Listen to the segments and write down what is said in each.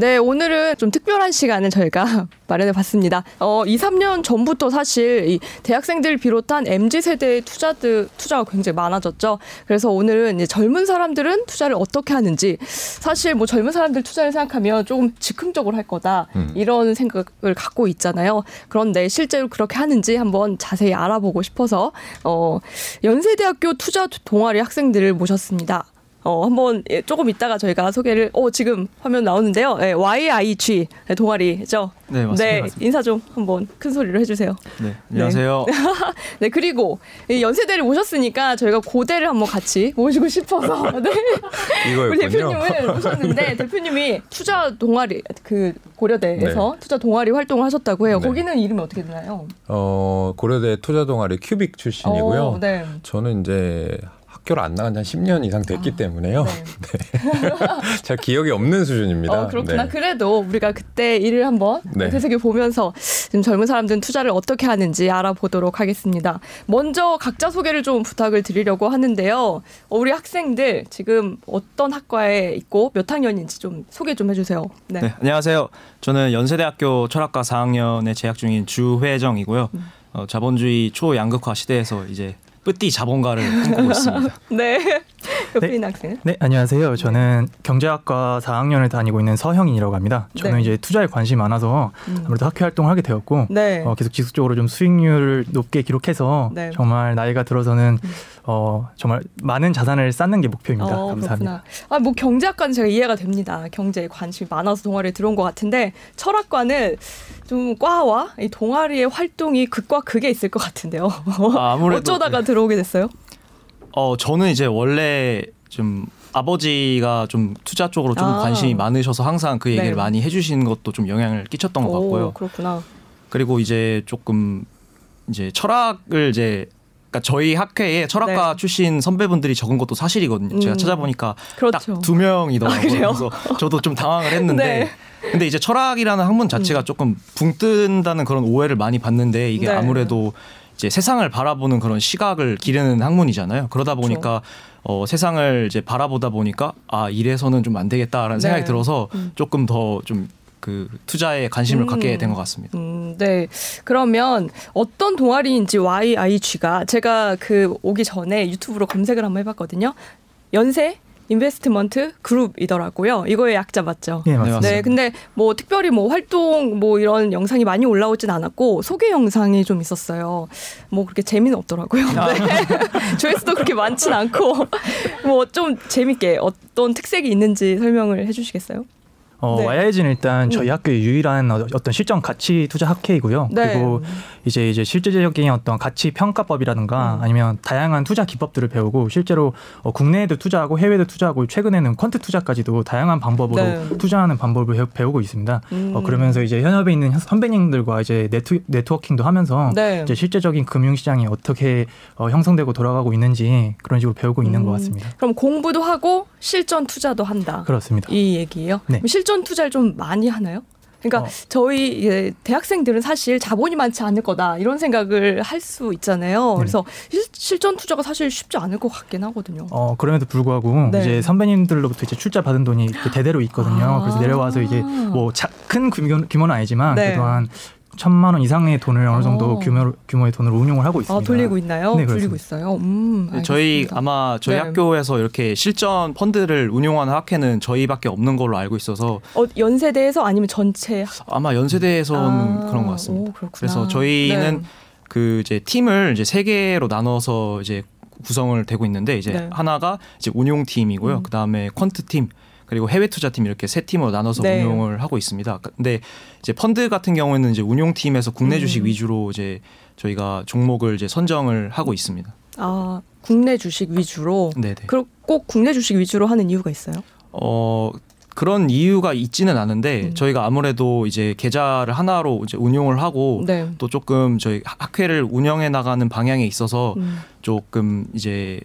네, 오늘은 좀 특별한 시간을 저희가 마련해 봤습니다. 어, 2, 3년 전부터 사실 이 대학생들 비롯한 MZ 세대의 투자들 투자가 굉장히 많아졌죠. 그래서 오늘은 이제 젊은 사람들은 투자를 어떻게 하는지 사실 뭐 젊은 사람들 투자를 생각하면 조금 즉흥적으로 할 거다 음. 이런 생각을 갖고 있잖아요. 그런데 실제로 그렇게 하는지 한번 자세히 알아보고 싶어서 어, 연세대학교 투자 동아리 학생들을 모셨습니다. 어, 한번 예, 조금 이따가 저희가 소개를 어, 지금 화면 나오는데요. 예, YIG 동아리죠. 네, 맞습니다. 네, 맞습니다. 인사 좀 한번 큰 소리로 해 주세요. 네, 안녕하세요. 네, 그리고 이 연세대를 모셨으니까 저희가 고대를 한번 같이 모시고 싶어서 네. 우리. 대표님을 모셨는데 대표님이 투자 동아리 그 고려대에서 투자 동아리 활동을 하셨다고 해요. 네. 거기는 이름이 어떻게 되나요? 어, 고려대 투자 동아리 큐빅 출신이고요. 어, 네. 저는 이제 학교를 안 나간 지 한 10년 이상 됐기 때문에요. 네. 잘 기억이 없는 수준입니다. 어, 그렇구나. 네. 그래도 우리가 그때 일을 한번 네. 되새겨 보면서 지금 젊은 사람들은 투자를 어떻게 하는지 알아보도록 하겠습니다. 먼저 각자 소개를 좀 부탁을 드리려고 하는데요. 어, 우리 학생들 지금 어떤 학과에 있고 몇 학년인지 좀 소개 좀 해주세요. 네. 네, 안녕하세요. 저는 연세대학교 철학과 4학년에 재학 중인 주회정이고요. 어, 자본주의 초양극화 시대에서 이제 뿌띠 자본가를 꿈꾸고 있습니다. 네. 옆에 네. 학생. 네, 안녕하세요. 저는 경제학과 4학년을 다니고 있는 서형인이라고 합니다. 저는 네. 이제 투자에 관심이 많아서 음. 아무래도 학회 활동을 하게 되었고 네. 어, 계속 지속적으로 좀 수익률을 높게 기록해서 네. 정말 나이가 들어서는 어, 정말 많은 자산을 쌓는 게 목표입니다. 어, 감사합니다. 그렇구나. 아, 뭐 경제학과는 제가 이해가 됩니다. 경제에 관심이 많아서 동아리에 들어온 것 같은데 철학과는 좀 과와 이 동아리의 활동이 극과 극에 있을 것 같은데요. 아, 아무래도 어쩌다가 들어오게 됐어요? 어, 저는 이제 원래 좀 아버지가 좀 투자 쪽으로 좀 아. 관심이 많으셔서 항상 그 얘기를 네. 많이 해주시는 것도 좀 영향을 끼쳤던 것 오, 같고요. 그렇구나. 그리고 이제 조금 이제 철학을 이제 그러니까 저희 학회에 철학과 네. 출신 선배분들이 적은 것도 사실이거든요. 제가 음. 찾아보니까 그렇죠. 딱두 명이더라고요. 아? 그래서 저도 좀 당황을 했는데 네. 음. 근데 이제 철학이라는 학문 자체가 조금 붕 뜬다는 그런 오해를 많이 받는데 이게 네. 아무래도 이제 세상을 바라보는 그런 시각을 기르는 학문이잖아요. 그러다 그렇죠. 보니까 어, 세상을 이제 바라보다 보니까 아 이래서는 좀 안 되겠다라는 네. 생각이 들어서 음. 조금 더좀 그 투자에 관심을 음. 갖게 된 것 같습니다. 음, 네. 그러면 어떤 동아리인지 YIG가 제가 그 오기 전에 유튜브로 검색을 한번 해봤거든요. 연세 인베스트먼트 그룹이더라고요. 이거의 약자 맞죠? 예, 네, 맞습니다. 맞습니다. 네, 근데 뭐 특별히 뭐 활동 뭐 이런 영상이 많이 올라오진 않았고 소개 영상이 좀 있었어요. 뭐 그렇게 재미는 없더라고요. 아. 네. 조회수도 그렇게 많진 않고 뭐 좀 재밌게 어떤 특색이 있는지 설명을 해주시겠어요? 어, 네. YIG는 일단 저희 음. 학교의 유일한 어- 어떤 실전 가치 투자 학회이고요. 네. 그리고 이제 이제 실질적인 어떤 가치 평가법이라든가 음. 아니면 다양한 투자 기법들을 배우고 실제로 어, 국내에도 투자하고 해외에도 투자하고 최근에는 퀀트 투자까지도 다양한 방법으로 네. 투자하는 방법을 배우- 배우고 있습니다. 음. 어, 그러면서 이제 현업에 있는 선배님들과 이제 네트, 네트워킹도 하면서 네. 이제 실제적인 금융시장이 어떻게 어, 형성되고 돌아가고 있는지 그런 식으로 배우고 있는 것 음. 같습니다. 그럼 공부도 하고 실전 투자도 한다. 그렇습니다. 이 얘기예요. 네. 실전 투자를 좀 많이 하나요? 그러니까 어. 저희 예, 대학생들은 사실 자본이 많지 않을 거다 이런 생각을 할 수 있잖아요. 네. 그래서 실, 실전 투자가 사실 쉽지 않을 것 같긴 하거든요. 어 그럼에도 불구하고 네. 이제 선배님들로부터 이제 출자 받은 돈이 이렇게 대대로 있거든요. 아. 그래서 내려와서 이제 뭐 큰 규모, 규모는 아니지만 네. 그래도 한 천만 원 이상의 돈을 어느 정도 어. 규모 규모의 돈을 운용을 하고 아 있습니다. 돌리고 있나요? 네, 돌리고. 있어요. 음, 네, 저희. 아마 저희 네. 학교에서 이렇게 실전 펀드를 운용하는 학회는 저희밖에 없는 걸로 알고 있어서 어, 연세대에서 아니면 전체 아마 연세대에서는 아, 그런 것 같습니다. 오, 그렇구나. 그래서 저희는 네. 그 이제 팀을 이제 세 개로 나눠서 이제 구성을 되고 있는데 이제 네. 하나가 이제 운용 팀이고요. 음. 그다음에 퀀트 팀 그리고 해외 투자 팀 이렇게 세 팀으로 나눠서 네. 운용을 하고 있습니다. 근데 이제 펀드 같은 경우에는 이제 운용 팀에서 국내 음. 주식 위주로 이제 저희가 종목을 이제 선정을 하고 있습니다. 아 국내 주식 위주로. 네, 네. 그럼 꼭 국내 주식 위주로 하는 이유가 있어요? 어 그런 이유가 있지는 않은데 음. 저희가 아무래도 이제 계좌를 하나로 이제 운용을 하고 네. 또 조금 저희 학회를 운영해 나가는 방향에 있어서 음. 조금 이제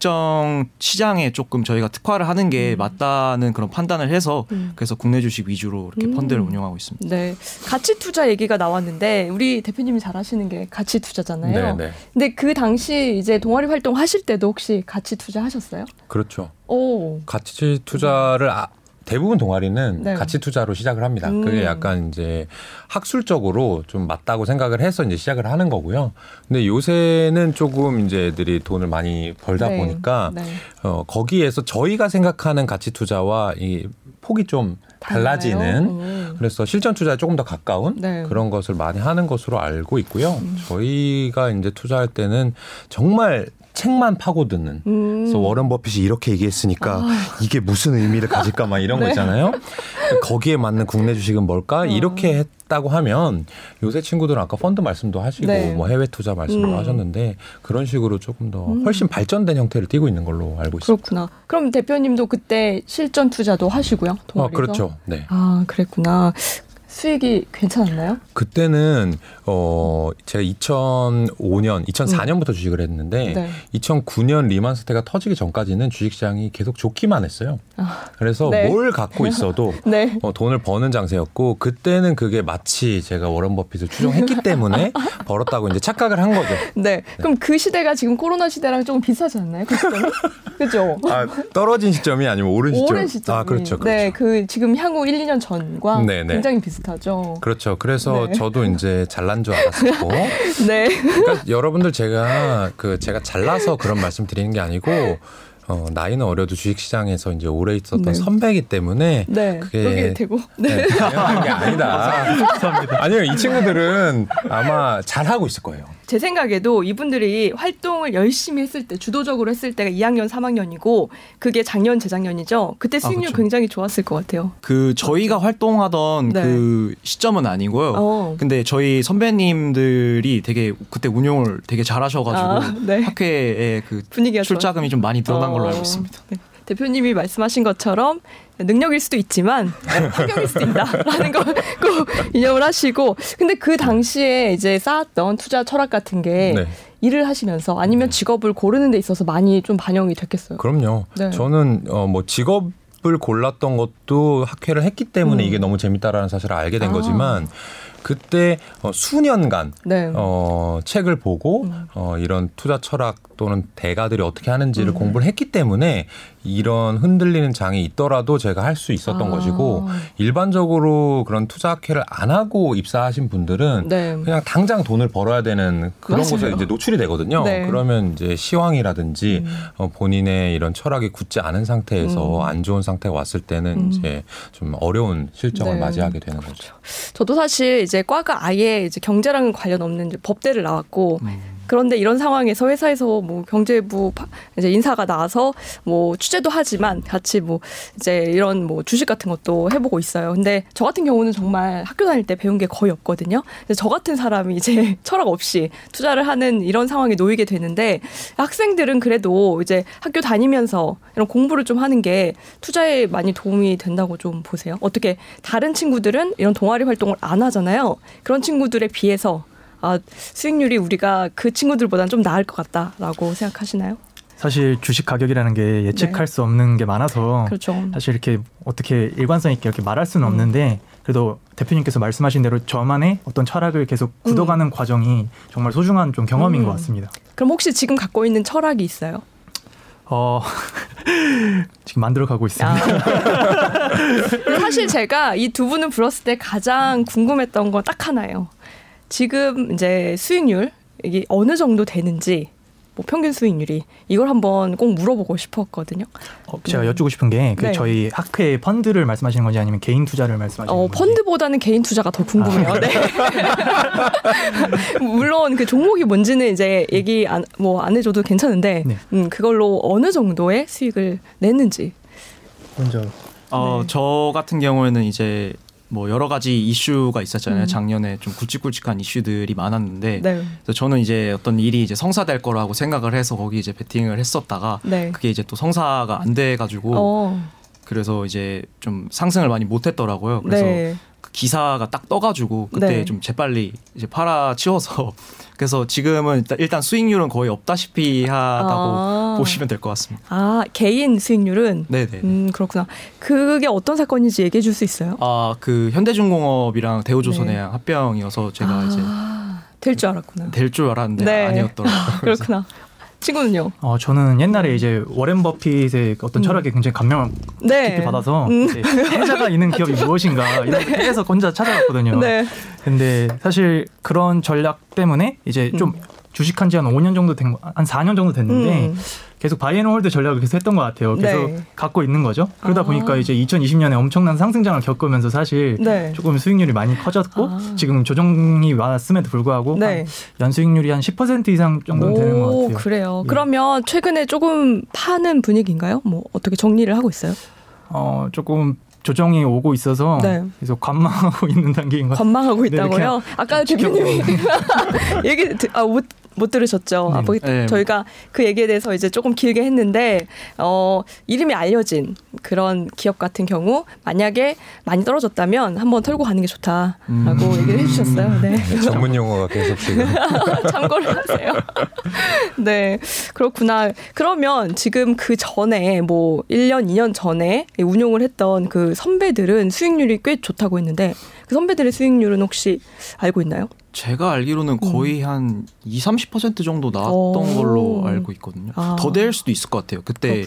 특정 시장에 조금 저희가 특화를 하는 게 음. 맞다는 그런 판단을 해서 음. 그래서 국내 주식 위주로 이렇게 음. 펀드를 운영하고 있습니다. 네. 가치 투자 얘기가 나왔는데 우리 대표님이 잘 하시는 게 가치 투자잖아요. 네, 네. 근데 그 당시 이제 동아리 활동 하실 때도 혹시 가치 투자 하셨어요? 그렇죠. 오. 가치 투자를 아, 대부분 동아리는 네. 가치 투자로 시작을 합니다. 음. 그게 약간 이제 학술적으로 좀 맞다고 생각을 해서 이제 시작을 하는 거고요. 근데 요새는 조금 이제 애들이 돈을 많이 벌다 네. 보니까 네. 어, 거기에서 저희가 생각하는 가치 투자와 이 폭이 좀 달라지는? 음. 그래서 실전 투자에 조금 더 가까운 네. 그런 것을 많이 하는 것으로 알고 있고요. 저희가 이제 투자할 때는 정말 책만 파고드는 음. 그래서 워런 버핏이 이렇게 얘기했으니까 이게 무슨 의미를 가질까 막 이런 거 네. 있잖아요. 거기에 맞는 국내 주식은 뭘까? 이렇게 했다고 하면 요새 친구들은 아까 펀드 말씀도 하시고 네. 뭐 해외 투자 말씀도 음. 하셨는데 그런 식으로 조금 더 훨씬 발전된 형태를 띠고 있는 걸로 알고 있습니다. 그렇구나. 그럼 대표님도 그때 실전 투자도 하시고요? 어, 동아리에서? 그렇죠. 네. 아, 그랬구나. 수익이 괜찮았나요? 그때는 어 제가 2005년, 2004년부터 주식을 했는데 네. 2009년 리만 사태가 터지기 전까지는 주식 시장이 계속 좋기만 했어요. 아, 그래서 네. 뭘 갖고 있어도 네. 어, 돈을 버는 장세였고 그때는 그게 마치 제가 워런 버핏을 추종했기 때문에 벌었다고 이제 착각을 한 거죠. 네. 그럼 그 시대가 지금 코로나 시대랑 조금 비슷하지 않나요? 그? 그죠? 아, 떨어진 시점이 아니면 오른 시점. 오랜 시점. 아, 그렇죠. 그렇죠. 네, 그 지금 향후 1, 2년 전과 네, 네. 굉장히 비슷 하죠. 그렇죠. 그래서 네. 저도 이제 잘난 줄 알았었고. 네. 그러니까 여러분들 제가 그 제가 잘나서 그런 말씀 드리는 게 아니고 어, 나이는 어려도 주식 시장에서 이제 오래 있었던 네. 선배이기 때문에 네. 그게 되고. 네. 네, 당연한 게 아니다. 아니요, 이 친구들은 아마 잘 하고 있을 거예요. 제 생각에도 이분들이 활동을 열심히 했을 때, 주도적으로 했을 때가 2학년, 3학년이고, 그게 작년, 재작년이죠. 그때 수익률 그렇죠. 굉장히 좋았을 것 같아요. 그 저희가 활동하던 네. 그 시점은 아니고요. 어. 근데 저희 선배님들이 되게 그때 운용을 되게 잘하셔가지고 아, 네. 학회에 그 분위기가 출자금이 좀 많이 늘어난 걸로 어, 알고 있습니다. 네. 대표님이 말씀하신 것처럼 능력일 수도 있지만 환경일 수도 있다라는 거꼭 인정을 하시고 근데 그 당시에 이제 쌓았던 투자 철학 같은 게 네. 일을 하시면서 아니면 직업을 고르는 데 있어서 많이 좀 반영이 됐겠어요. 그럼요. 네. 저는 어, 뭐 직업 을 골랐던 것도 학회를 했기 때문에 음. 이게 너무 재밌다라는 사실을 알게 된 아. 거지만 그때 어, 수년간 네. 어, 책을 보고 음. 어, 이런 투자 철학 또는 대가들이 어떻게 하는지를 음. 공부를 했기 때문에 이런 흔들리는 장이 있더라도 제가 할 수 있었던 아. 것이고 일반적으로 그런 투자 학회를 안 하고 입사하신 분들은 네. 그냥 당장 돈을 벌어야 되는 그런 맞아요. 곳에 이제 노출이 되거든요. 네. 그러면 이제 시황이라든지 음. 어, 본인의 이런 철학이 굳지 않은 상태에서 음. 안 좋은 상태가 왔을 때는 음. 이제 좀 어려운 실정을 네. 맞이하게 되는 거죠. 저도 사실 이제 과가 아예 이제 경제랑 관련 없는 법대를 나왔고 그런데 이런 상황에서 회사에서 뭐 경제부 파- 이제 인사가 나와서 뭐 취재도 하지만 같이 뭐 이제 이런 뭐 주식 같은 것도 해보고 있어요. 근데 저 같은 경우는 정말 학교 다닐 때 배운 게 거의 없거든요. 저 같은 사람이 이제 철학 없이 투자를 하는 이런 상황에 놓이게 되는데 학생들은 그래도 이제 학교 다니면서 이런 공부를 좀 하는 게 투자에 많이 도움이 된다고 좀 보세요. 어떻게 다른 친구들은 이런 동아리 활동을 안 하잖아요. 그런 친구들에 비해서 아, 수익률이 우리가 그 친구들보다는 좀 나을 것 같다라고 생각하시나요? 사실 주식 가격이라는 게 예측할 수 없는 게 많아서 그렇죠. 사실 이렇게 어떻게 일관성 있게 이렇게 말할 수는 음. 없는데 그래도 대표님께서 말씀하신 대로 저만의 어떤 철학을 계속 굳어가는 과정이 정말 소중한 좀 경험인 음. 것 같습니다. 그럼 혹시 지금 갖고 있는 철학이 있어요? 어 지금 만들어 가고 있습니다. 아. 사실 제가 이 두 분을 불렀을 때 가장 궁금했던 건 딱 하나예요. 지금 이제 수익률 이게 어느 정도 되는지 뭐 평균 수익률이 이걸 한번 꼭 물어보고 싶었거든요. 어, 제가 여쭈고 싶은 게 그 네. 저희 학회 펀드를 말씀하시는 건지 아니면 개인 투자를 말씀하시는 어, 건지. 펀드보다는 개인 투자가 더 궁금해요. 네. 물론 그 종목이 뭔지는 이제 얘기 안, 뭐 안 해줘도 괜찮은데, 네. 음, 그걸로 어느 정도의 수익을 냈는지. 먼저 어, 네. 저 같은 경우에는 이제 뭐 여러 가지 이슈가 있었잖아요. 음. 작년에 좀 굵직굵직한 이슈들이 많았는데 네. 그래서 저는 이제 어떤 일이 이제 성사될 거라고 생각을 해서 거기 이제 베팅을 했었다가 네. 그게 이제 또 성사가 안 돼 가지고 어, 그래서 이제 좀 상승을 많이 못 했더라고요. 그래서 네. 그 기사가 딱 떠가지고 그때 네. 좀 재빨리 이제 팔아 치워서 그래서 지금은 일단, 일단 수익률은 거의 없다시피 하다고 아. 보시면 될 것 같습니다. 아, 개인 수익률은? 네네. 음, 그렇구나. 그게 어떤 사건인지 얘기해 줄 수 있어요? 아그 현대중공업이랑 대우조선해양 합병이어서 제가 이제 아, 될줄 알았구나. 될 줄 알았는데 네. 아니었더라고요. 그렇구나. 친구는요? 어, 저는 옛날에 이제 워렌 버핏의 어떤 음. 철학에 굉장히 감명을 네. 깊이 받아서 음. 해자가 있는 기업이 무엇인가 이런 거 계속 혼자 찾아봤거든요. 네. 근데 사실 그런 전략 때문에 이제 좀 주식한 지 한 5년 정도 된, 거- 한 4년 정도 됐는데 음. 계속 buy and hold 전략을 계속 했던 것 같아요. 계속 네. 갖고 있는 거죠. 그러다 아. 보니까 이제 2020년에 엄청난 상승장을 겪으면서 사실 네. 조금 수익률이 많이 커졌고 아. 지금 조정이 왔음에도 불구하고 네. 한 연수익률이 한 10% 이상 정도는 되는 것 오, 같아요. 그래요. 예. 그러면 최근에 조금 파는 분위기인가요? 뭐 어떻게 정리를 하고 있어요? 어, 조금 조정이 오고 있어서 네. 그래서 관망하고 있는 단계인 것 같아요. 관망하고 네, 있다고요? 아까 대표님이 얘기 드- 아, 못, 못 들으셨죠? 아, 네. 뭐, 네. 저희가 그 얘기에 대해서 이제 조금 길게 했는데 어, 이름이 알려진 그런 기업 같은 경우 만약에 많이 떨어졌다면 한번 털고 가는 게 좋다라고 음. 얘기를 해주셨어요. 네. 네, 전문 용어가 계속 지금 참고를 하세요. 네, 그렇구나. 그러면 지금 그 전에 뭐 1년, 2년 전에 운용을 했던 그 선배들은 수익률이 꽤 좋다고 했는데 그 선배들의 수익률은 혹시 알고 있나요? 제가 알기로는 거의 한 2, 30% 정도 나왔던 오. 걸로 알고 있거든요. 아. 더될 수도 있을 것 같아요. 그때.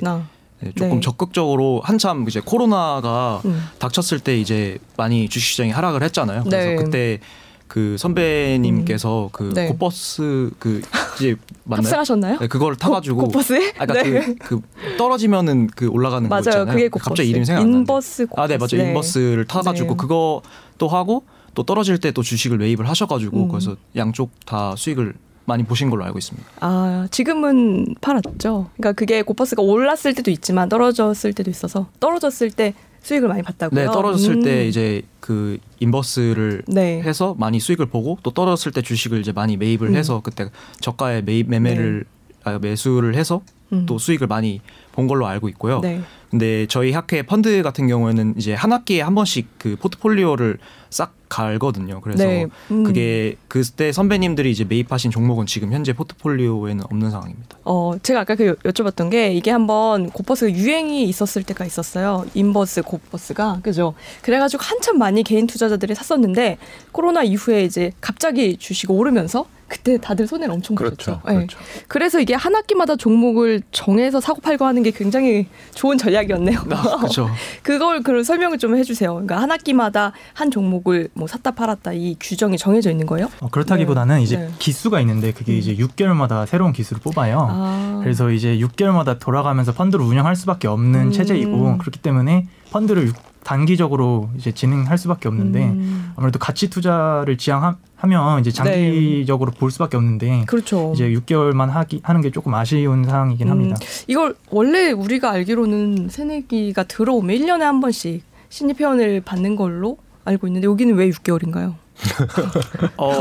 네, 조금 네. 적극적으로 한참 이제 코로나가 음. 닥쳤을 때 이제 많이 주식시장이 하락을 했잖아요. 그래서 네. 그때 그 선배님께서 그 네. 곱버스 그 이제 맞나요? 탑승하셨나요? 네, 그걸 타가지고 곱버스에? 아, 그러니까 네. 그, 그 떨어지면은 그 올라가는 거 맞아요. 있잖아요. 그게 곱버스. 갑자기 이름이 생각 안 나는데. inverse 곱버스. 아, 네, 맞아요. inverse를 타가지고 네. 그것도 하고 또 떨어질 때 또 주식을 매입을 하셔가지고 음. 그래서 양쪽 다 수익을 많이 보신 걸로 알고 있습니다. 아, 지금은 팔았죠. 그러니까 그게 고버스가 올랐을 때도 있지만 떨어졌을 때도 있어서 떨어졌을 때 수익을 많이 봤다고요. 네, 떨어졌을 음. 때 이제 그 인버스를 네. 해서 많이 수익을 보고 또 떨어졌을 때 주식을 이제 많이 매입을 음. 해서 그때 저가에 매입 매매를 아, 매수를 해서 음. 또 수익을 많이 본 걸로 알고 있고요. 네. 근데 저희 학회 펀드 같은 경우에는 이제 한 학기에 한 번씩 그 포트폴리오를 싹 갈거든요. 그래서 네. 음. 그게 그때 선배님들이 이제 매입하신 종목은 지금 현재 포트폴리오에는 없는 상황입니다. 어, 제가 아까 그 여- 여쭤봤던 게 이게 한번 고버스가 유행이 있었을 때가 있었어요. 인버스 고버스가. 그죠? 그래가지고 한참 많이 개인 투자자들이 샀었는데 코로나 이후에 이제 갑자기 주식이 오르면서 그때 다들 손해를 엄청 보셨죠. 그렇죠. 네. 그렇죠. 그래서 이게 한 학기마다 종목을 정해서 사고 팔고 하는 게 굉장히 좋은 전략이었네요. 그렇죠. 그걸 그 설명을 좀 해주세요. 그러니까 한 학기마다 한 종목을 뭐 샀다 팔았다 이 규정이 정해져 있는 거예요? 어, 그렇다기보다는 이제 네. 기수가 있는데 그게 음. 이제 6개월마다 새로운 기수를 뽑아요. 아. 그래서 이제 6개월마다 돌아가면서 펀드를 운영할 수밖에 없는 음. 체제이고 그렇기 때문에 펀드를 육- 단기적으로 이제 진행할 수밖에 없는데 음. 아무래도 가치 투자를 지향하면 이제 장기적으로 볼 수밖에 없는데 그렇죠. 이제 6개월만 하기 하는 게 조금 아쉬운 상황이긴 음, 합니다. 이걸 원래 우리가 알기로는 새내기가 들어오면 1년에 한 번씩 신입 회원을 받는 걸로 알고 있는데 여기는 왜 6개월인가요? 어,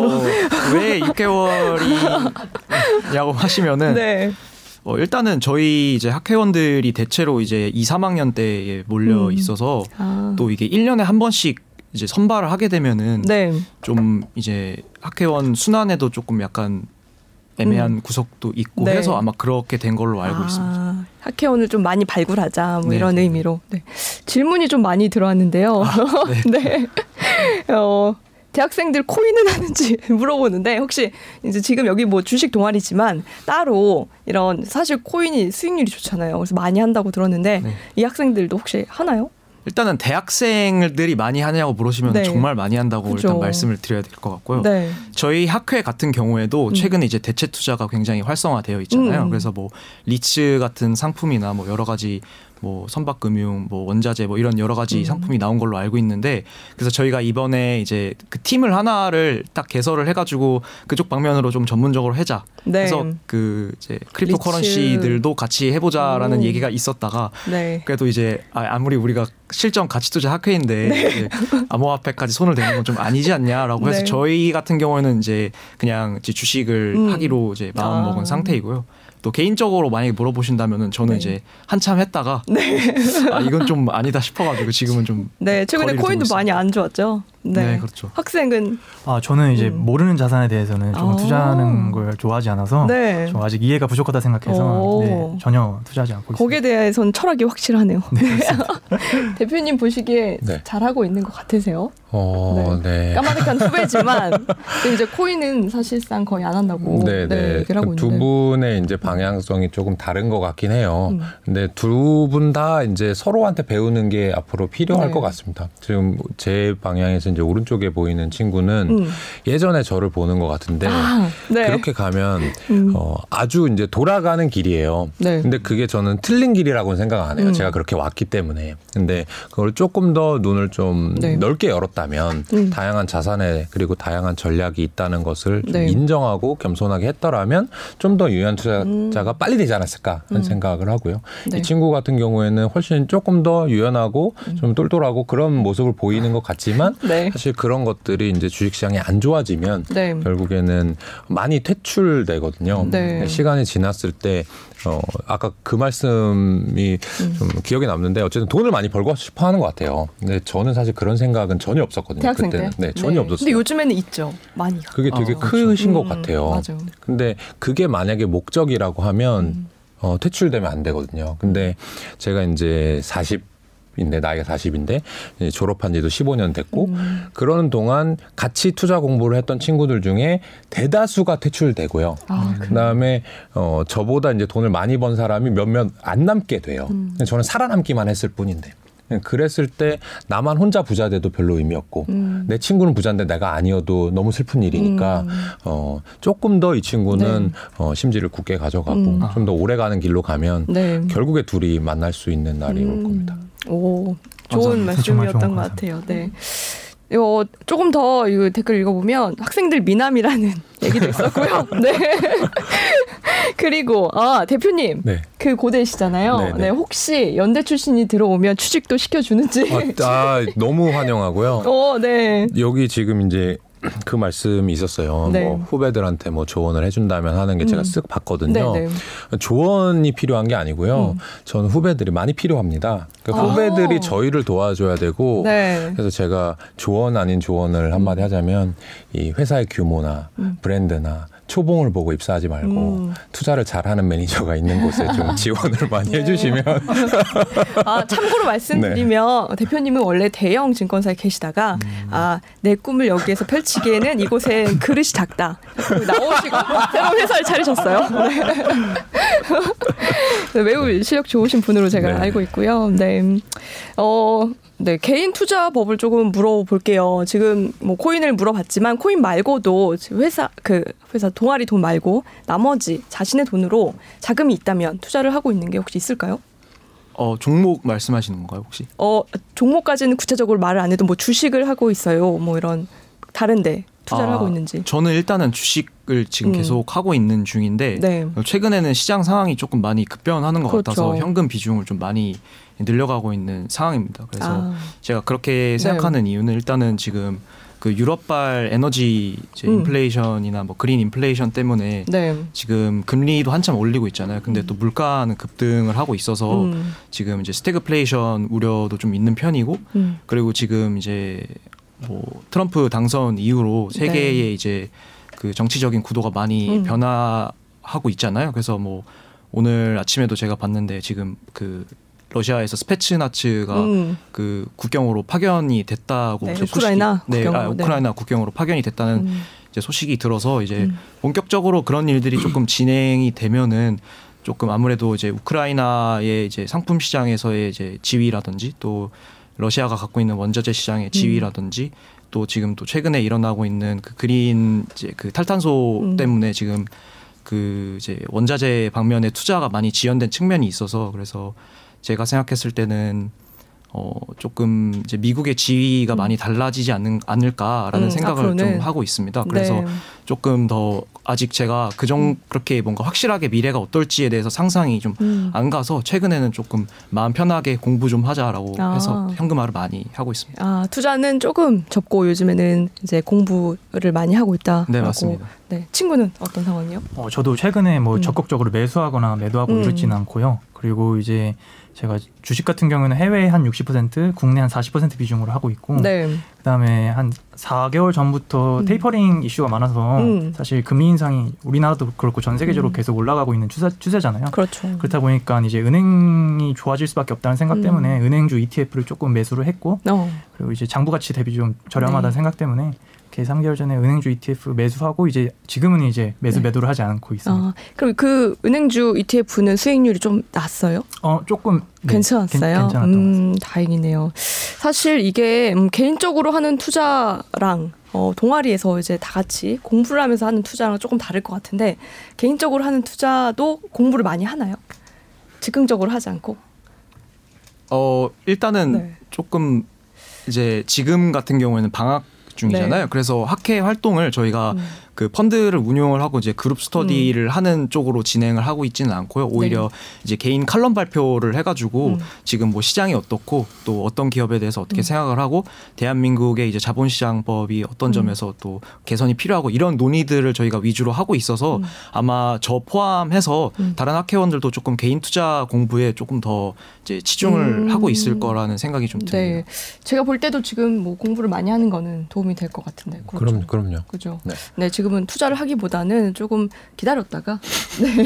왜 6개월이냐고 하시면은 네. 어, 일단은 저희 이제 학회원들이 대체로 이제 2, 3학년 때에 몰려 음. 있어서 아. 또 이게 1년에 한 번씩 이제 선발을 하게 되면은 네. 좀 이제 학회원 순환에도 조금 약간 애매한 구석도 있고 음. 네. 해서 아마 그렇게 된 걸로 알고 아, 있습니다. 학회원을 좀 많이 발굴하자 뭐 네, 이런 네, 의미로 네. 질문이 좀 많이 들어왔는데요. 네. 어, 대학생들 코인은 하는지 물어보는데 혹시 이제 지금 여기 뭐 주식 동아리지만 따로 이런 사실 코인이 수익률이 좋잖아요. 그래서 많이 한다고 들었는데 네. 이 학생들도 혹시 하나요? 일단은 대학생들이 많이 하냐고 물으시면 네. 정말 많이 한다고 그죠. 일단 말씀을 드려야 될 것 같고요. 네. 저희 학회 같은 경우에도 음. 최근에 이제 대체 투자가 굉장히 활성화되어 있잖아요. 음. 그래서 뭐 리츠 같은 상품이나 뭐 여러 가지 뭐 선박금융, 뭐 원자재 뭐 이런 여러 가지 음. 상품이 나온 걸로 알고 있는데 그래서 저희가 이번에 이제 그 팀을 하나를 딱 개설을 해가지고 그쪽 방면으로 좀 전문적으로 하자. 네. 그래서 그 이제 cryptocurrency들도 같이 해보자라는 오. 얘기가 있었다가 네. 그래도 이제 아, 아무리 우리가 실전 가치 투자 학회인데 이제 암호화폐까지 손을 대는 건 좀 아니지 않냐라고 해서 네. 저희 같은 경우에는 이제 그냥 이제 주식을 음. 하기로 이제 마음 아. 먹은 상태이고요. 또 개인적으로 만약에 물어보신다면은 저는 네. 이제 한참 했다가 아 이건 좀 아니다 싶어가지고 지금은 좀 네, 최근에 코인도 많이. 안 좋았죠. 네. 네, 그렇죠. 학생은 아 저는 이제 음. 모르는 자산에 대해서는 조금 아. 투자하는 걸 좋아하지 않아서 네. 저 아직 이해가 부족하다 생각해서 오. 네, 전혀 투자하지 않고 거기에 있습니다. 대해서는 철학이 확실하네요. 대표님 보시기에 네. 잘하고 있는 것 같으세요? 어, 네. 까마득한 후배지만 이제 코인은 사실상 거의 안 한다고 네, 네. 얘기를 하고 두 있는데. 분의 이제 방향성이 조금 다른 것 같긴 해요. 음. 근데 두 분 다 이제 서로한테 배우는 게 앞으로 필요할 네. 것 같습니다. 지금 제 방향에서 이제 오른쪽에 보이는 친구는 음. 예전에 저를 보는 것 같은데 아, 네. 그렇게 가면 음. 어, 아주 이제 돌아가는 길이에요. 네. 근데 그게 저는 틀린 길이라고는 생각 안 해요. 음. 제가 그렇게 왔기 때문에. 근데 그걸 조금 더 눈을 좀 네. 넓게 열었다면 음. 다양한 자산에 그리고 다양한 전략이 있다는 것을 좀 네. 인정하고 겸손하게 했더라면 좀 더 유연 투자자가 빨리 되지 않았을까 하는 음. 생각을 하고요. 네. 이 친구 같은 경우에는 훨씬 조금 더 유연하고 좀 똘똘하고 그런 모습을 보이는 것 같지만 네. 사실 그런 것들이 이제 주식시장이 안 좋아지면 네. 결국에는 많이 퇴출되거든요. 네. 시간이 지났을 때 어, 아까 그 말씀이 음. 좀 기억에 남는데 어쨌든 돈을 많이 벌고 싶어 하는 것 같아요. 근데 저는 사실 그런 생각은 전혀 없었거든요. 대학생 때. 그때는. 네, 전혀 없었어요. 근데 요즘에는 있죠. 많이. 그게 되게 아, 크신 것 음, 같아요. 맞아요. 근데 그게 만약에 목적이라고 하면 음. 어, 퇴출되면 안 되거든요. 근데 제가 이제 40 인데 나이가 40인데 졸업한 지도 15년 됐고 음. 그러는 동안 같이 투자 공부를 했던 친구들 중에 대다수가 퇴출되고요. 아, 그- 그다음에 어 저보다 이제 돈을 많이 번 사람이 몇몇 안 남게 돼요. 음. 저는 살아남기만 했을 뿐인데. 그랬을 때 나만 혼자 부자 돼도 별로 의미 없고 음. 내 친구는 부자인데 내가 아니어도 너무 슬픈 일이니까 음. 어 조금 더 이 친구는 네. 어 심지를 굳게 가져가고 음. 좀더 오래 가는 길로 가면 네. 결국에 둘이 만날 수 있는 날이 올 음. 겁니다. 오, 좋은. 정말 말씀이었던 좋은 것것 같아요. 네. 이거 조금 더 이거 댓글 읽어보면 학생들 미남이라는 얘기도 있었고요. 네. 그리고 아 대표님 네. 그 고대시잖아요. 네, 네, 네. 혹시 연대 출신이 들어오면 취직도 시켜주는지. 아, 아, 너무 환영하고요. 어, 네. 여기 지금 이제 그 말씀이 있었어요. 네. 뭐 후배들한테 뭐 조언을 해준다면 하는 게 제가 음. 쓱 봤거든요. 네, 네. 조언이 필요한 게 아니고요. 음. 저는 후배들이 많이 필요합니다. 그러니까 아. 후배들이 저희를 도와줘야 되고 네. 그래서 제가 조언 아닌 조언을 한마디 하자면 이 회사의 규모나 음. 브랜드나 초봉을 보고 입사하지 말고 음. 투자를 잘하는 매니저가 있는 곳에 좀 지원을 많이 네. 해주시면 아, 참고로 말씀드리면 대표님은 원래 대형 증권사에 계시다가 아, 내 꿈을 여기에서 펼치기에는 이곳엔 그릇이 작다. 나오시고 새로운 회사를 차리셨어요. 네. 매우 실력 좋으신 분으로 제가 네. 알고 있고요. 네. 어, 네, 개인 투자 법을 조금 물어볼게요. 지금 뭐 코인을 물어봤지만 코인 말고도 회사 그 회사 동아리 돈 말고 나머지 자신의 돈으로 자금이 있다면 투자를 하고 있는 게 혹시 있을까요? 어 종목 말씀하시는 건가요 혹시? 어 종목까지는 구체적으로 말을 안 해도 뭐 주식을 하고 있어요. 뭐 이런 다른데 투자를 아, 하고 있는지. 저는 일단은 주식을 지금 음. 계속 하고 있는 중인데 네. 최근에는 시장 상황이 조금 많이 급변하는 것 그렇죠. 같아서 현금 비중을 좀 많이 늘려가고 있는 상황입니다. 그래서 아, 제가 그렇게 생각하는 이유는 일단은 지금 그 유럽발 에너지 이제 음. 인플레이션이나 뭐 green inflation 때문에 네. 지금 금리도 한참 올리고 있잖아요. 근데 또 물가는 급등을 하고 있어서 음, 지금 이제 스태그플레이션 우려도 좀 있는 편이고 음, 그리고 지금 이제 뭐 트럼프 당선 이후로 네. 세계의 이제 그 정치적인 구도가 많이 음. 변화하고 있잖아요. 그래서 뭐 오늘 아침에도 제가 봤는데 지금 그 러시아에서 스페츠나츠가 음. 그 국경으로 파견이 됐다고 네, 우크라이나 소식이, 네, 아, 국경으로, 네. 우크라이나 국경으로 파견이 됐다는 음. 이제 소식이 들어서 이제 음. 본격적으로 그런 일들이 조금 진행이 되면은 조금 아무래도 이제 우크라이나의 이제 상품 시장에서의 이제 지위라든지 또 러시아가 갖고 있는 원자재 시장의 지위라든지 또 지금 또 최근에 일어나고 있는 그 그린 이제 그 탈탄소 음. 때문에 지금 그 이제 원자재 방면에 투자가 많이 지연된 측면이 있어서 그래서 제가 생각했을 때는 어 조금 이제 미국의 지위가 많이 달라지지 않는 않을까라는 음, 생각을 앞으로는. 좀 하고 있습니다. 그래서 네. 조금 더 아직 제가 그정 그렇게 뭔가 확실하게 미래가 어떨지에 대해서 상상이 좀안 음. 가서 최근에는 조금 마음 편하게 공부 좀 하자라고 아. 해서 현금화를 많이 하고 있습니다. 아 투자는 조금 접고 요즘에는 이제 공부를 많이 하고 있다. 네 맞습니다. 네 친구는 어떤 상황이요? 어, 저도 최근에 뭐 음. 적극적으로 매수하거나 매도하고 음. 이렇지는 않고요. 그리고 이제 제가 주식 같은 경우는 해외 한 60%, 국내 한 40% 비중으로 하고 있고 네. 그다음에 한 4개월 전부터 음. 테이퍼링 이슈가 많아서 음. 사실 금리 인상이 우리나라도 그렇고 전 세계적으로 음. 계속 올라가고 있는 추세, 추세잖아요. 그렇죠. 그렇다 보니까 이제 은행이 좋아질 수밖에 없다는 생각 음. 때문에 은행주 ETF를 조금 매수를 했고 어. 그리고 이제 장부 가치 대비 좀 저렴하다는 네. 생각 때문에 이렇게 3개월 전에 은행주 ETF 매수하고 이제 지금은 이제 매수 네. 매도를 하지 않고 있습니다. 아, 그럼 그 은행주 ETF는 수익률이 좀 낮어요? 어 조금 네, 괜찮았어요. 괜-. 음, 다행이네요. 사실 이게 음, 개인적으로 하는 투자랑 어, 동아리에서 이제 다 같이 공부를 하면서 하는 투자랑 조금 다를 것 같은데 개인적으로 하는 투자도 공부를 많이 하나요? 즉흥적으로 하지 않고. 어 일단은 네. 조금 이제 지금 같은 경우에는 방학 중이잖아요. 네. 그래서 학회 활동을 저희가 음. 그 펀드를 운용을 하고 이제 그룹 스터디를 하는 쪽으로 진행을 하고 있지는 않고요. 오히려 이제 개인 칼럼 발표를 해가지고 네. 음. 지금 뭐 시장이 어떻고 또 어떤 기업에 대해서 어떻게 음. 생각을 하고 대한민국의 이제 자본시장법이 어떤 음. 점에서 또 개선이 필요하고 이런 논의들을 저희가 위주로 하고 있어서 음. 아마 저 포함해서 음. 다른 학회원들도 조금 개인 투자 공부에 조금 더 이제 치중을 음. 하고 있을 거라는 생각이 좀 듭니다. 네. 제가 볼 때도 지금 뭐 공부를 많이 하는 거는 도움이 될 것 같은데. 그렇죠. 그럼 그럼요. 그죠. 네. 네. 지금 은 투자를 하기보다는 조금 기다렸다가 네.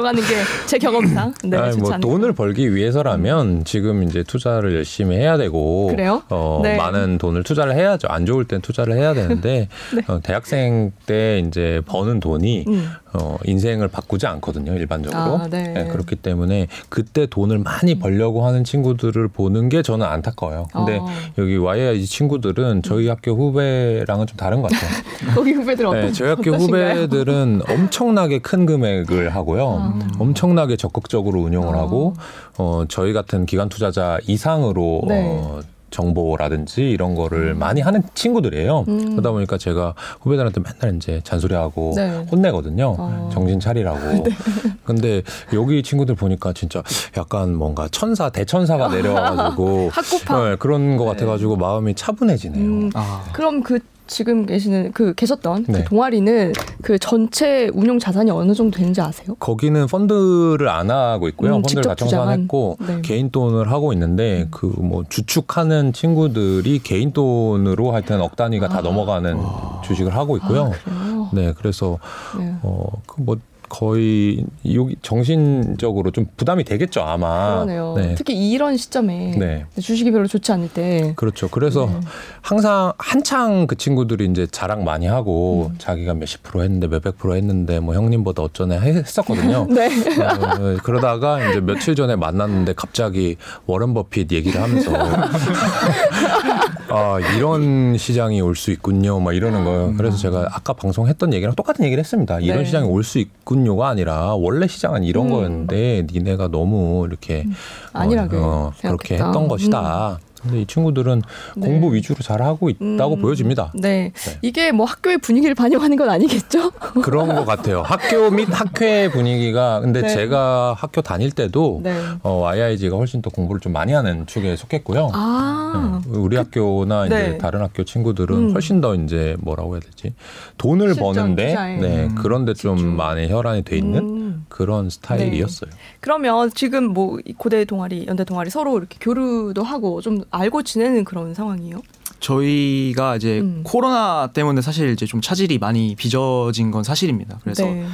들어가는 게 제 경험상 네, 아니, 뭐. 돈을 벌기 위해서라면 지금 이제 투자를 열심히 해야 되고 그래요? 어, 네. 많은 돈을 투자를 해야죠. 안 좋을 땐 투자를 해야 되는데 네. 어, 대학생 때 이제 버는 돈이 음. 어, 인생을 바꾸지 않거든요, 일반적으로. 아, 네. 네, 그렇기 때문에 그때 돈을 많이 벌려고 하는 친구들을 보는 게 저는 안타까워요. 근데 어. 여기 YI 친구들은 저희 학교 후배랑은 좀 다른 것 같아요. 거기 후배들 어떤 네, 저희 학교 어떠신가요? 후배들은 엄청나게 큰 금액을 하고요. 아. 엄청나게 적극적으로 운용을 아. 하고 어, 저희 같은 기관 투자자 이상으로 네. 어, 정보라든지 이런 거를 많이 하는 친구들이에요. 음. 그러다 보니까 제가 후배들한테 맨날 이제 잔소리하고 네. 혼내거든요. 어. 정신 차리라고. 근데 여기 친구들 보니까 진짜 약간 뭔가 천사 대천사가 내려와가지고. 네, 그런 거 같아가지고 마음이 차분해지네요. 음, 아. 그럼 그 지금 계시는 그 계셨던 네. 그 동아리는 그 전체 운용 자산이 어느 정도 되는지 아세요? 거기는 펀드를 안 하고 있고요. 음, 펀드를 직접 다. 청산했고 네. 개인 돈을 하고 있는데 그 뭐 주축하는 친구들이 개인 돈으로 하여튼 억 단위가 다 아. 넘어가는 주식을 하고 있고요. 아? 네, 그래서 네. 어그 뭐 거의 여기 정신적으로 좀 부담이 되겠죠 아마. 그러네요. 네. 특히 이런 시점에 네. 주식이 별로 좋지 않을 때 그렇죠. 그래서 네. 항상 한창 그 친구들이 이제 자랑 많이 하고 음. 자기가 몇십 프로 했는데 몇백 프로 했는데 뭐 형님보다 어쩌네 했었거든요. 네. 어, 그러다가 이제 며칠 전에 만났는데 갑자기 워런 버핏 얘기를 하면서 아 이런 시장이 올 수 있군요, 막 이러는 거예요. 그래서 제가 아까 방송했던 얘기랑 똑같은 얘기를 했습니다. 이런 네. 시장이 올 수 있군요가 아니라 원래 시장은 이런 음. 거였는데 니네가 너무 이렇게 안일하게 어, 그렇게 생각했다. 했던 것이다. 근데 이 친구들은 네. 공부 위주로 잘 하고 있다고 음, 보여집니다. 네. 네. 이게 뭐 학교의 분위기를 반영하는 건 아니겠죠? 그런 것 같아요. 학교 및 학회 분위기가 근데 네. 제가 학교 다닐 때도 네. 어, IIG가 훨씬 더 공부를 좀 많이 하는 축에 속했고요. 아. 네. 우리 학교나 이제 네. 다른 학교 친구들은 음. 훨씬 더 이제 뭐라고 해야 되지? 돈을 실전 버는데. 네, 음. 그런데 좀. 많이 혈안이 돼 있는 음. 그런 스타일이었어요. 그러면 지금 뭐이 고대 동아리, 연대 동아리 서로 이렇게 교류도 하고 좀 알고 지내는 그런 상황이에요? 저희가 이제 음. 코로나 때문에 사실 이제 좀 차질이 많이 빚어진 건 사실입니다. 그래서 네.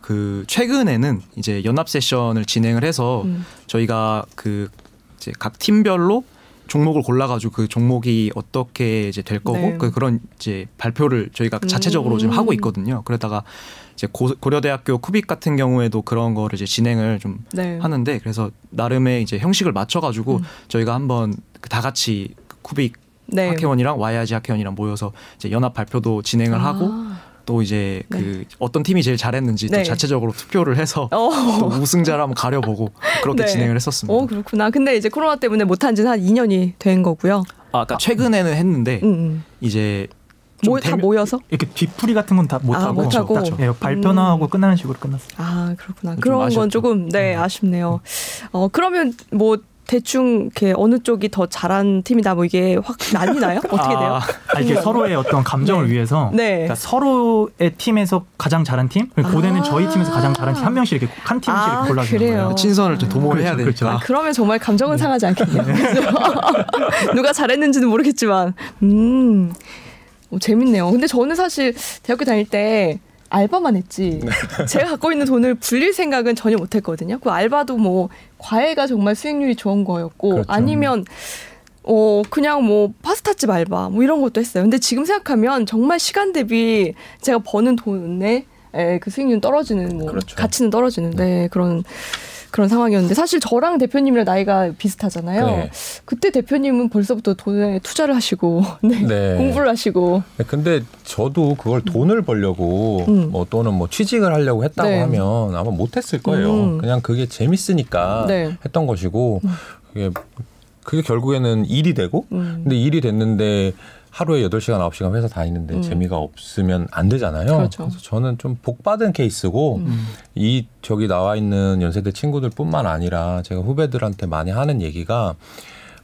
그 최근에는 이제 연합 세션을 진행을 해서 음. 저희가 그 이제 각 팀별로 종목을 골라가지고 그 종목이 어떻게 이제 될 거고 네. 그 그런 이제 발표를 저희가 자체적으로 지금 음. 하고 있거든요. 그러다가 이제 고, 고려대학교 쿠빅 같은 경우에도 그런 거를 이제 진행을 좀 네. 하는데 그래서 나름의 이제 형식을 맞춰가지고 음. 저희가 한번 그다 같이 그 쿠빅 네. 학회원이랑 YIG 학회원이랑 모여서 이제 연합 발표도 진행을 하고 아. 또 이제 네. 그 어떤 팀이 제일 잘했는지 네. 또 자체적으로 투표를 해서 어. 또 우승자를 한번 가려보고 그렇게 네. 진행을 했었습니다. 어, 그렇구나. 근데 이제 코로나 때문에 못한 지는 한 2년이 된 거고요. 아, 그러니까 최근에는 했는데 음, 음. 이제 좀 모, 다 모여서? 이렇게 뒤풀이 같은 건 다 못하고 아, 못하고. 딱, 예, 발표나 음. 하고 끝나는 식으로 끝났어요. 아, 그렇구나. 좀 그런 건. 조금, 네, 음. 아쉽네요. 어, 그러면 뭐, 대충 이렇게 어느 쪽이 더 잘한 팀이다 뭐 이게 확 나뉘나요? 어떻게 돼요? 아, 이게 서로의 어떤 감정을 네. 위해서 네. 그러니까 서로의 팀에서 가장 잘한 팀, 고대는 아. 저희 팀에서 가장 잘한 팀 한 명씩 이렇게 한 팀씩 아, 이렇게 골라주는 그래요. 거예요. 친선을 좀 도모를 해야 그렇죠, 되니까. 아, 그러면 정말 감정은 상하지 않겠네요. 그죠? 누가 잘했는지는 모르겠지만, 음, 오, 재밌네요. 근데 저는 사실 대학교 다닐 때 알바만 했지. 제가 갖고 있는 돈을 불릴 생각은 전혀 못했거든요. 그 알바도 뭐 과외가 정말 수익률이 좋은 거였고, 그렇죠. 아니면 어 그냥 뭐 파스타집 알바 뭐 이런 것도 했어요. 근데 지금 생각하면 정말 시간 대비 제가 버는 돈에 에, 그 수익률은 떨어지는 뭐 그렇죠. 가치는 떨어지는데 그런 그런 상황이었는데 사실 저랑 대표님이랑 나이가 비슷하잖아요. 네. 그때 대표님은 벌써부터 돈에 투자를 하시고 네. 네. 공부를 하시고 네, 근데 저도 그걸 돈을 벌려고 음. 뭐 또는 뭐 취직을 하려고 했다고 네. 하면 아마 못했을 거예요. 음. 그냥 그게 재밌으니까 네. 했던 것이고 그게 그게 결국에는 일이 되고 음. 근데 일이 됐는데 하루에 여덟 시간 아홉 시간 회사 다니는데 음. 재미가 없으면 안 되잖아요. 그렇죠. 래서 저는 좀 복 받은 케이스고 음. 이 저기 나와 있는 연세대 친구들뿐만 아니라 제가 후배들한테 많이 하는 얘기가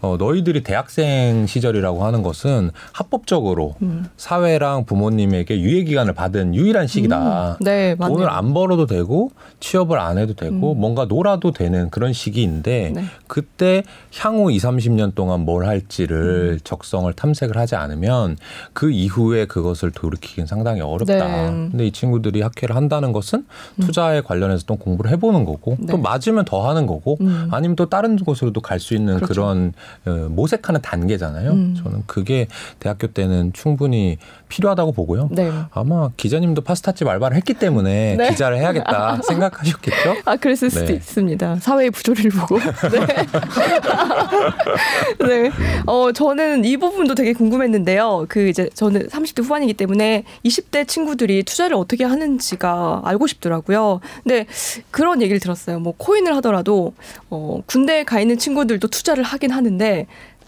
어, 너희들이 대학생 시절이라고 하는 것은 합법적으로 음. 사회랑 부모님에게 유예 기간을 받은 유일한 시기다. 음. 네, 맞네요. 돈을 안 벌어도 되고 취업을 안 해도 되고 음. 뭔가 놀아도 되는 그런 시기인데 네. 그때 향후 2, 30년 동안 뭘 음. 할지를 적성을 탐색을 하지 않으면 그 이후에 그것을 돌이키긴 상당히 어렵다. 네. 근데 이 친구들이 학회를 한다는 것은 투자에 관련해서 또 공부를 해보는 거고 네. 또 맞으면 더 하는 거고 음. 아니면 또 다른 곳으로도 갈 수 있는 그렇죠. 그런 어, 모색하는 단계잖아요. 음. 저는 그게 대학교 때는 충분히 필요하다고 보고요. 네. 아마 기자님도 파스타집 알바를 했기 때문에 네. 기자를 해야겠다 생각하셨겠죠? 아, 그랬을 수도 네. 있습니다. 사회의 부조리를 보고. 네. 네. 어, 저는 이 부분도 되게 궁금했는데요. 그 이제 저는 30대 후반이기 때문에 20대 친구들이 투자를 어떻게 하는지가 알고 싶더라고요. 근데 그런 얘기를 들었어요. 뭐 코인을 하더라도 어, 군대에 가 있는 친구들도 투자를 하긴 하는데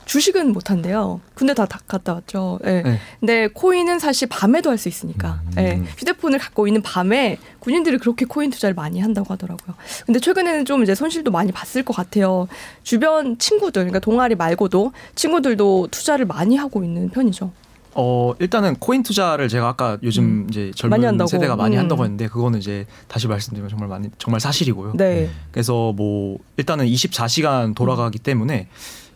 주식은 못 한대요. 군대 다, 다 갔다 왔죠. 예. 네. 근데 코인은 사실 밤에도 할 수 있으니까. 음. 예. 휴대폰을 갖고 있는 밤에 군인들이 그렇게 코인 투자를 많이 한다고 하더라고요. 근데 최근에는 좀 이제 손실도 많이 봤을 것 같아요. 주변 친구들, 그러니까 동아리 말고도 친구들도 투자를 많이 하고 있는 편이죠. 어 일단은 코인 투자를 제가 아까 요즘 음. 이제 많이 젊은 한다고. 세대가 많이 음. 한다고 했는데 그거는 이제 다시 말씀드리면 정말 많이 정말 사실이고요. 네. 그래서 뭐 일단은 24시간 돌아가기 때문에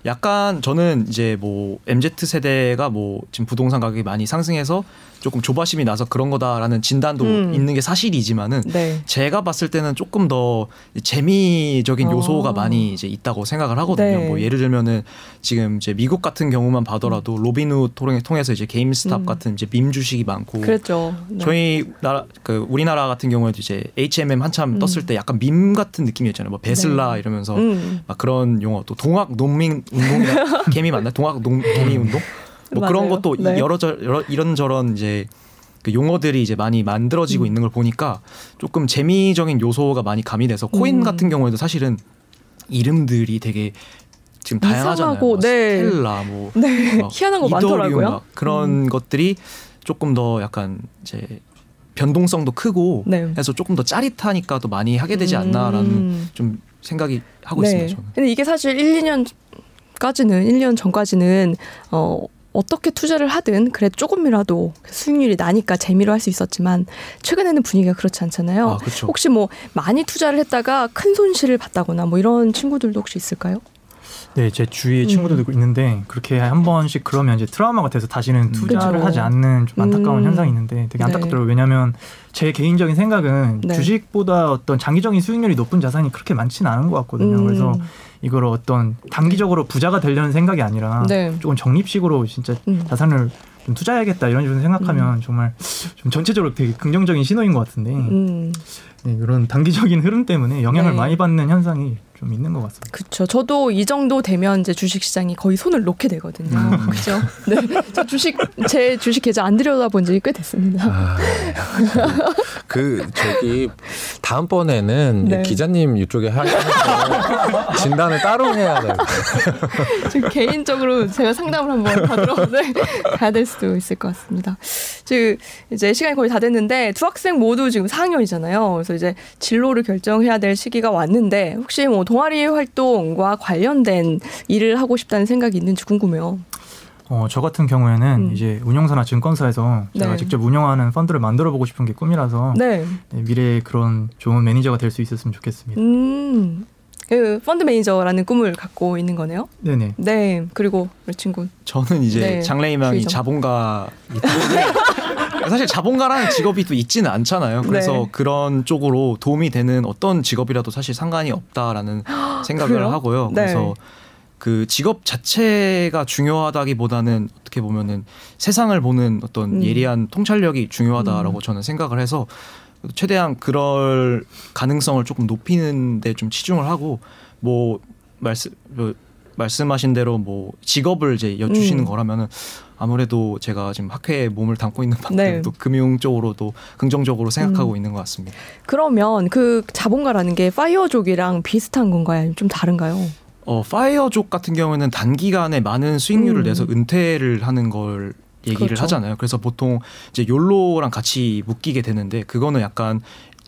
약간 저는 이제 뭐 MZ 세대가 뭐 지금 부동산 가격이 많이 상승해서 조금 조바심이 나서 그런 거다라는 진단도 음. 있는 게 사실이지만은 네. 제가 봤을 때는 조금 더 재미적인 어. 요소가 많이 이제 있다고 생각을 하거든요. 네. 뭐 예를 들면은 지금 이제 미국 같은 경우만 봐더라도 로빈후 통해- 통해서 이제 게임스탑 음. 같은 이제 밈 주식이 많고 그랬죠. 네. 저희 나라 그 우리나라 같은 경우에도 이제 H&M 한참 음. 떴을 때 약간 밈 같은 느낌이었잖아요. 뭐 베슬라 네. 이러면서 음. 막 그런 용어 또 동학 농민 운동이나 개미 맞나? 동학 농 개미 운동? 뭐 그런 맞아요. 것도 이- 네. 여러 저 여러 이런저런 이제 그 용어들이 이제 많이 만들어지고 음. 있는 걸 보니까 조금 재미적인 요소가 많이 가미돼서 코인 음. 같은 경우에도 사실은 이름들이 되게 지금 다양하잖아요. 뭐 네. 스텔라 뭐 네. 막 희한한 거 많더라고요. 막 그런 것들이 조금 더 약간 이제 변동성도 크고 네. 해서 조금 더 짜릿하니까 또 많이 하게 되지 않나라는 음. 좀 생각이 하고 네. 있습니다. 저는. 근데 이게 사실 1, 2년 까지는 1년 전까지는 어 어떻게 투자를 하든 그래 조금이라도 수익률이 나니까 재미로 할 수 있었지만 최근에는 분위기가 그렇지 않잖아요. 아, 그렇죠. 혹시 뭐 많이 투자를 했다가 큰 손실을 봤다거나 뭐 이런 친구들도 혹시 있을까요? 네, 제 주위에 음. 친구들도 있는데 그렇게 한 번씩 그러면 이제 트라우마가 돼서 다시는 투자를 그죠. 하지 않는 좀 안타까운 음. 현상이 있는데 되게 네. 안타깝더라고요. 왜냐하면 제 개인적인 생각은 네. 주식보다 어떤 장기적인 수익률이 높은 자산이 그렇게 많지는 않은 것 같거든요. 음. 그래서 이걸 어떤 단기적으로 부자가 되려는 생각이 아니라 네. 조금 적립식으로 진짜 음. 자산을 좀 투자해야겠다 이런 식으로 생각하면 정말 좀 전체적으로 되게 긍정적인 신호인 것 같은데 음. 네, 이런 단기적인 흐름 때문에 영향을 네. 많이 받는 현상이 좀 있는 것 같습니다. 그렇죠. 저도 이 정도 되면 이제 주식 시장이 거의 손을 놓게 되거든요. 음. 그렇죠. 네. 저 주식 제 주식 계좌 안 들여다본 지꽤 됐습니다. 아, 그 저기 다음 번에는 네. 기자님 이쪽에 하셔서 진단을 따로 해야 돼요. 지금 개인적으로 제가 상담을 한번 받으러 네, 가야 될 수도 있을 것 같습니다. 지금 이제 시간이 거의 다 됐는데 두 학생 모두 지금 4학년이잖아요. 그래서 이제 진로를 결정해야 될 시기가 왔는데 혹시 뭐 동아리 활동과 관련된 일을 하고 싶다는 생각이 있는지 궁금해요. 어, 저 같은 경우에는 음. 이제 운영사나 증권사에서 제가 네. 직접 운영하는 펀드를 만들어 보고 싶은 게 꿈이라서 네. 네, 미래에 그런 좋은 매니저가 될 수 있었으면 좋겠습니다. 음. 그 펀드 매니저라는 꿈을 갖고 있는 거네요. 네네. 네. 그리고 우리 친구. 저는 이제 네, 장래희망이. 자본가 사실 자본가라는 직업이 또 있지는 않잖아요. 그래서 네. 그런 쪽으로 도움이 되는 어떤 직업이라도 사실 상관이 없다라는 생각을 그래요? 하고요. 네. 그래서 그 직업 자체가 중요하다기보다는 어떻게 보면은 세상을 보는 어떤 음. 예리한 통찰력이 중요하다라고 음. 저는 생각을 해서 최대한 그럴 가능성을 조금 높이는 데 좀 치중을 하고 뭐 말씀 뭐 말씀하신 대로 뭐 직업을 이제 여쭈시는 음. 거라면은 아무래도 제가 지금 학회에 몸을 담고 있는 만큼 네. 또 금융 쪽으로도 긍정적으로 생각하고 음. 있는 것 같습니다. 그러면 그 자본가라는 게 파이어족이랑 비슷한 건가요? 좀 다른가요? 어 파이어족 같은 경우에는 단기간에 많은 수익률을 음. 내서 은퇴를 하는 걸 얘기를 그렇죠. 하잖아요. 그래서 보통 이제 욜로랑 같이 묶이게 되는데 그거는 약간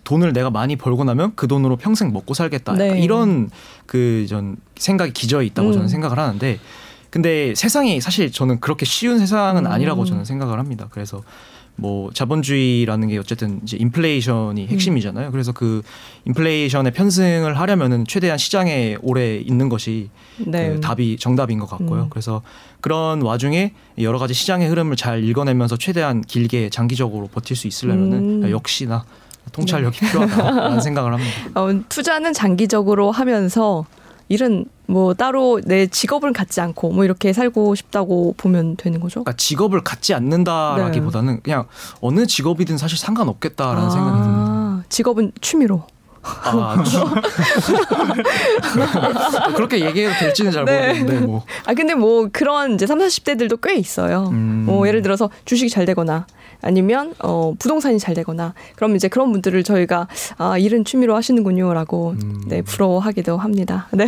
돈을 내가 많이 벌고 나면 그 돈으로 평생 먹고 살겠다. 네. 이런 그 전 생각이 기저에 있다고 음. 저는 생각을 하는데 근데 세상이 사실 저는 그렇게 쉬운 세상은 음. 아니라고 저는 생각을 합니다. 그래서 뭐 자본주의라는 게 어쨌든 이제 인플레이션이 핵심이잖아요. 그래서 그 인플레이션의 편승을 하려면은 최대한 시장에 오래 있는 것이 네. 그 답이 정답인 것 같고요. 음. 그래서 그런 와중에 여러 가지 시장의 흐름을 잘 읽어내면서 최대한 길게 장기적으로 버틸 수 있으려면은 음. 역시나 통찰력이 필요하다라는 생각을 합니다. 어, 투자는 장기적으로 하면서 일은 뭐 따로 내 직업을 갖지 않고 뭐 이렇게 살고 싶다고 보면 되는 거죠. 그러니까 직업을 갖지 않는다라기보다는 그냥 어느 직업이든 사실 상관없겠다라는 아, 생각이 듭니다. 직업은 취미로. 아, 주- 그렇게 얘기해도 될지는 잘 네. 모르겠는데 뭐 아 근데 뭐 그런 이제 30, 40대들도 꽤 있어요. 음. 뭐 예를 들어서 주식이 잘 되거나 아니면 어 부동산이 잘 되거나 그럼 이제 그런 분들을 저희가 아 일은 취미로 하시는군요라고 음. 네 부러워하기도 합니다. 네.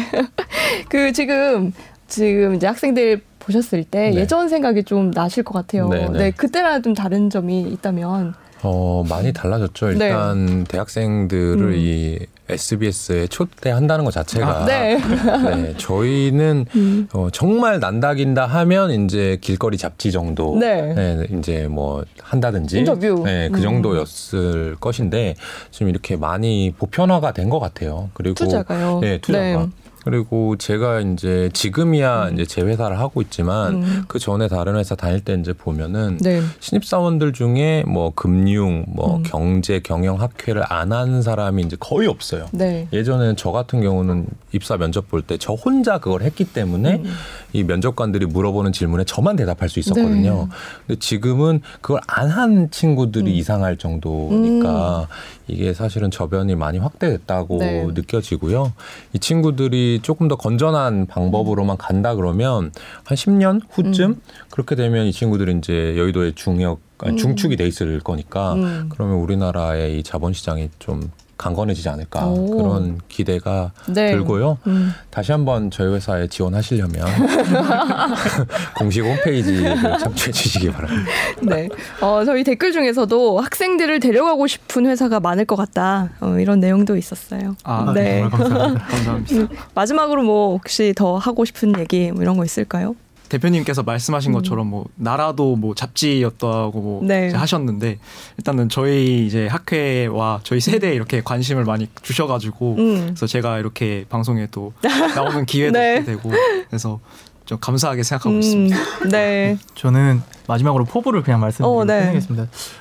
그 지금 지금 이제 학생들 보셨을 때 네. 예전 생각이 좀 나실 것 같아요. 네, 네, 네. 그때랑 좀 다른 점이 있다면 어, 많이 달라졌죠. 네. 일단 대학생들을 음. 이 SBS에 초대한다는 것 자체가 네. 네, 저희는 음. 어, 정말 난다긴다 하면 이제 길거리 잡지 정도 네. 네, 이제 뭐 한다든지 인터뷰. 네, 그 음. 정도였을 것인데 지금 이렇게 많이 보편화가 된 것 같아요. 그리고 투자가요. 네, 투자가. 네. 그리고 제가 이제 지금이야 이제 제 회사를 하고 있지만 음. 그 전에 다른 회사 다닐 때 이제 보면은 네. 신입사원들 중에 뭐 금융, 뭐 음. 경제, 경영 학회를 안 하는 사람이 이제 거의 없어요. 네. 예전에는 저 같은 경우는 입사 면접 볼 때 저 혼자 그걸 했기 때문에 음. 이 면접관들이 물어보는 질문에 저만 대답할 수 있었거든요. 네. 근데 지금은 그걸 안 한 친구들이 음. 이상할 정도니까 이게 사실은 저변이 많이 확대됐다고 네. 느껴지고요. 이 친구들이 조금 더 건전한 방법으로만 간다 그러면 한 10년 후쯤 음. 그렇게 되면 이 친구들이 이제 여의도의 중역 아니, 음. 중축이 돼 있을 거니까 음. 그러면 우리나라의 이 자본시장이 좀 강건해지지 않을까 오. 그런 기대가 네. 들고요. 음. 다시 한번 저희 회사에 지원하시려면 공식 홈페이지를 참조해 주시기 바랍니다. 네. 어, 저희 댓글 중에서도 학생들을 데려가고 싶은 회사가 많을 것 같다. 어, 이런 내용도 있었어요. 아, 네. 정말 감사합니다. 감사합니다. 마지막으로 뭐 혹시 더 하고 싶은 얘기 뭐 이런 거 있을까요? 대표님께서 말씀하신 것처럼 뭐 나라도 뭐 잡지였다고 뭐 음. 네. 하셨는데 일단은 저희 이제 학회와 저희 세대에 이렇게 관심을 많이 주셔가지고 음. 그래서 제가 이렇게 방송에 또 나오는 기회도 네. 되고 그래서 좀 감사하게 생각하고 있습니다. 음, 네. 저는 마지막으로 포부를 그냥 말씀드리고 어, 네.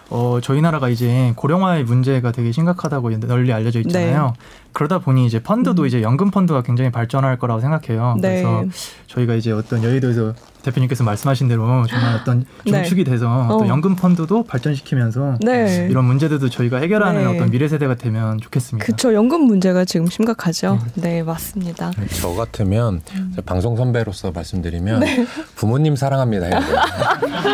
어, 저희 나라가 이제 고령화의 문제가 되게 심각하다고 널리 알려져 있잖아요. 네. 그러다 보니 이제 펀드도 이제 연금 펀드가 굉장히 발전할 거라고 생각해요. 네. 그래서 저희가 이제 어떤 여의도에서 대표님께서 말씀하신 대로 정말 어떤 네. 중축이 돼서 어떤 어. 연금 펀드도 발전시키면서 네. 이런 문제들도 저희가 해결하는 네. 어떤 미래 세대가 되면 좋겠습니다. 그쵸. 연금 문제가 지금 심각하죠. 네, 맞습니다. 저 같으면 음. 방송 선배로서 말씀드리면 네. 부모님 사랑합니다.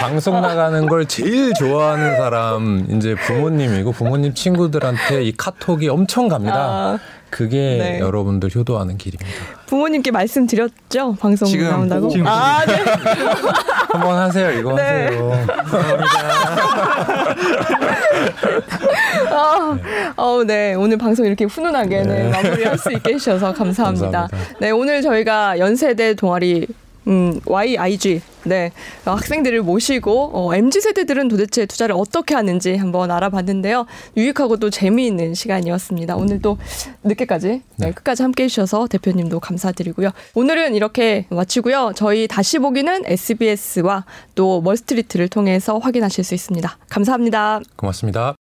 방송 나가는 걸 제일 좋아하는 사람 이제 부모님이고 부모님 친구들한테 이 카톡이 엄청 갑니다. 아, 그게 네. 여러분들 효도하는 길입니다. 부모님께 말씀드렸죠 방송 지금 나온다고. 지금 아 네. 한번 하세요. 이거 네. 하세요. 아, 어, 네. 오늘 방송 이렇게 훈훈하게 네, 네. 마무리할 수 있게 해주셔서 감사합니다. 감사합니다. 네, 오늘 저희가 연세대 동아리 음, YIG 네 어, 학생들을 모시고 어, mz 세대들은 도대체 투자를 어떻게 하는지 한번 알아봤는데요. 유익하고 또 재미있는 시간이었습니다. 오늘도 늦게까지 네, 네. 끝까지 함께해 주셔서 대표님도 감사드리고요. 오늘은 이렇게 마치고요. 저희 다시 보기는 SBS와 또 멀스트리트를 통해서 확인하실 수 있습니다. 감사합니다. 고맙습니다.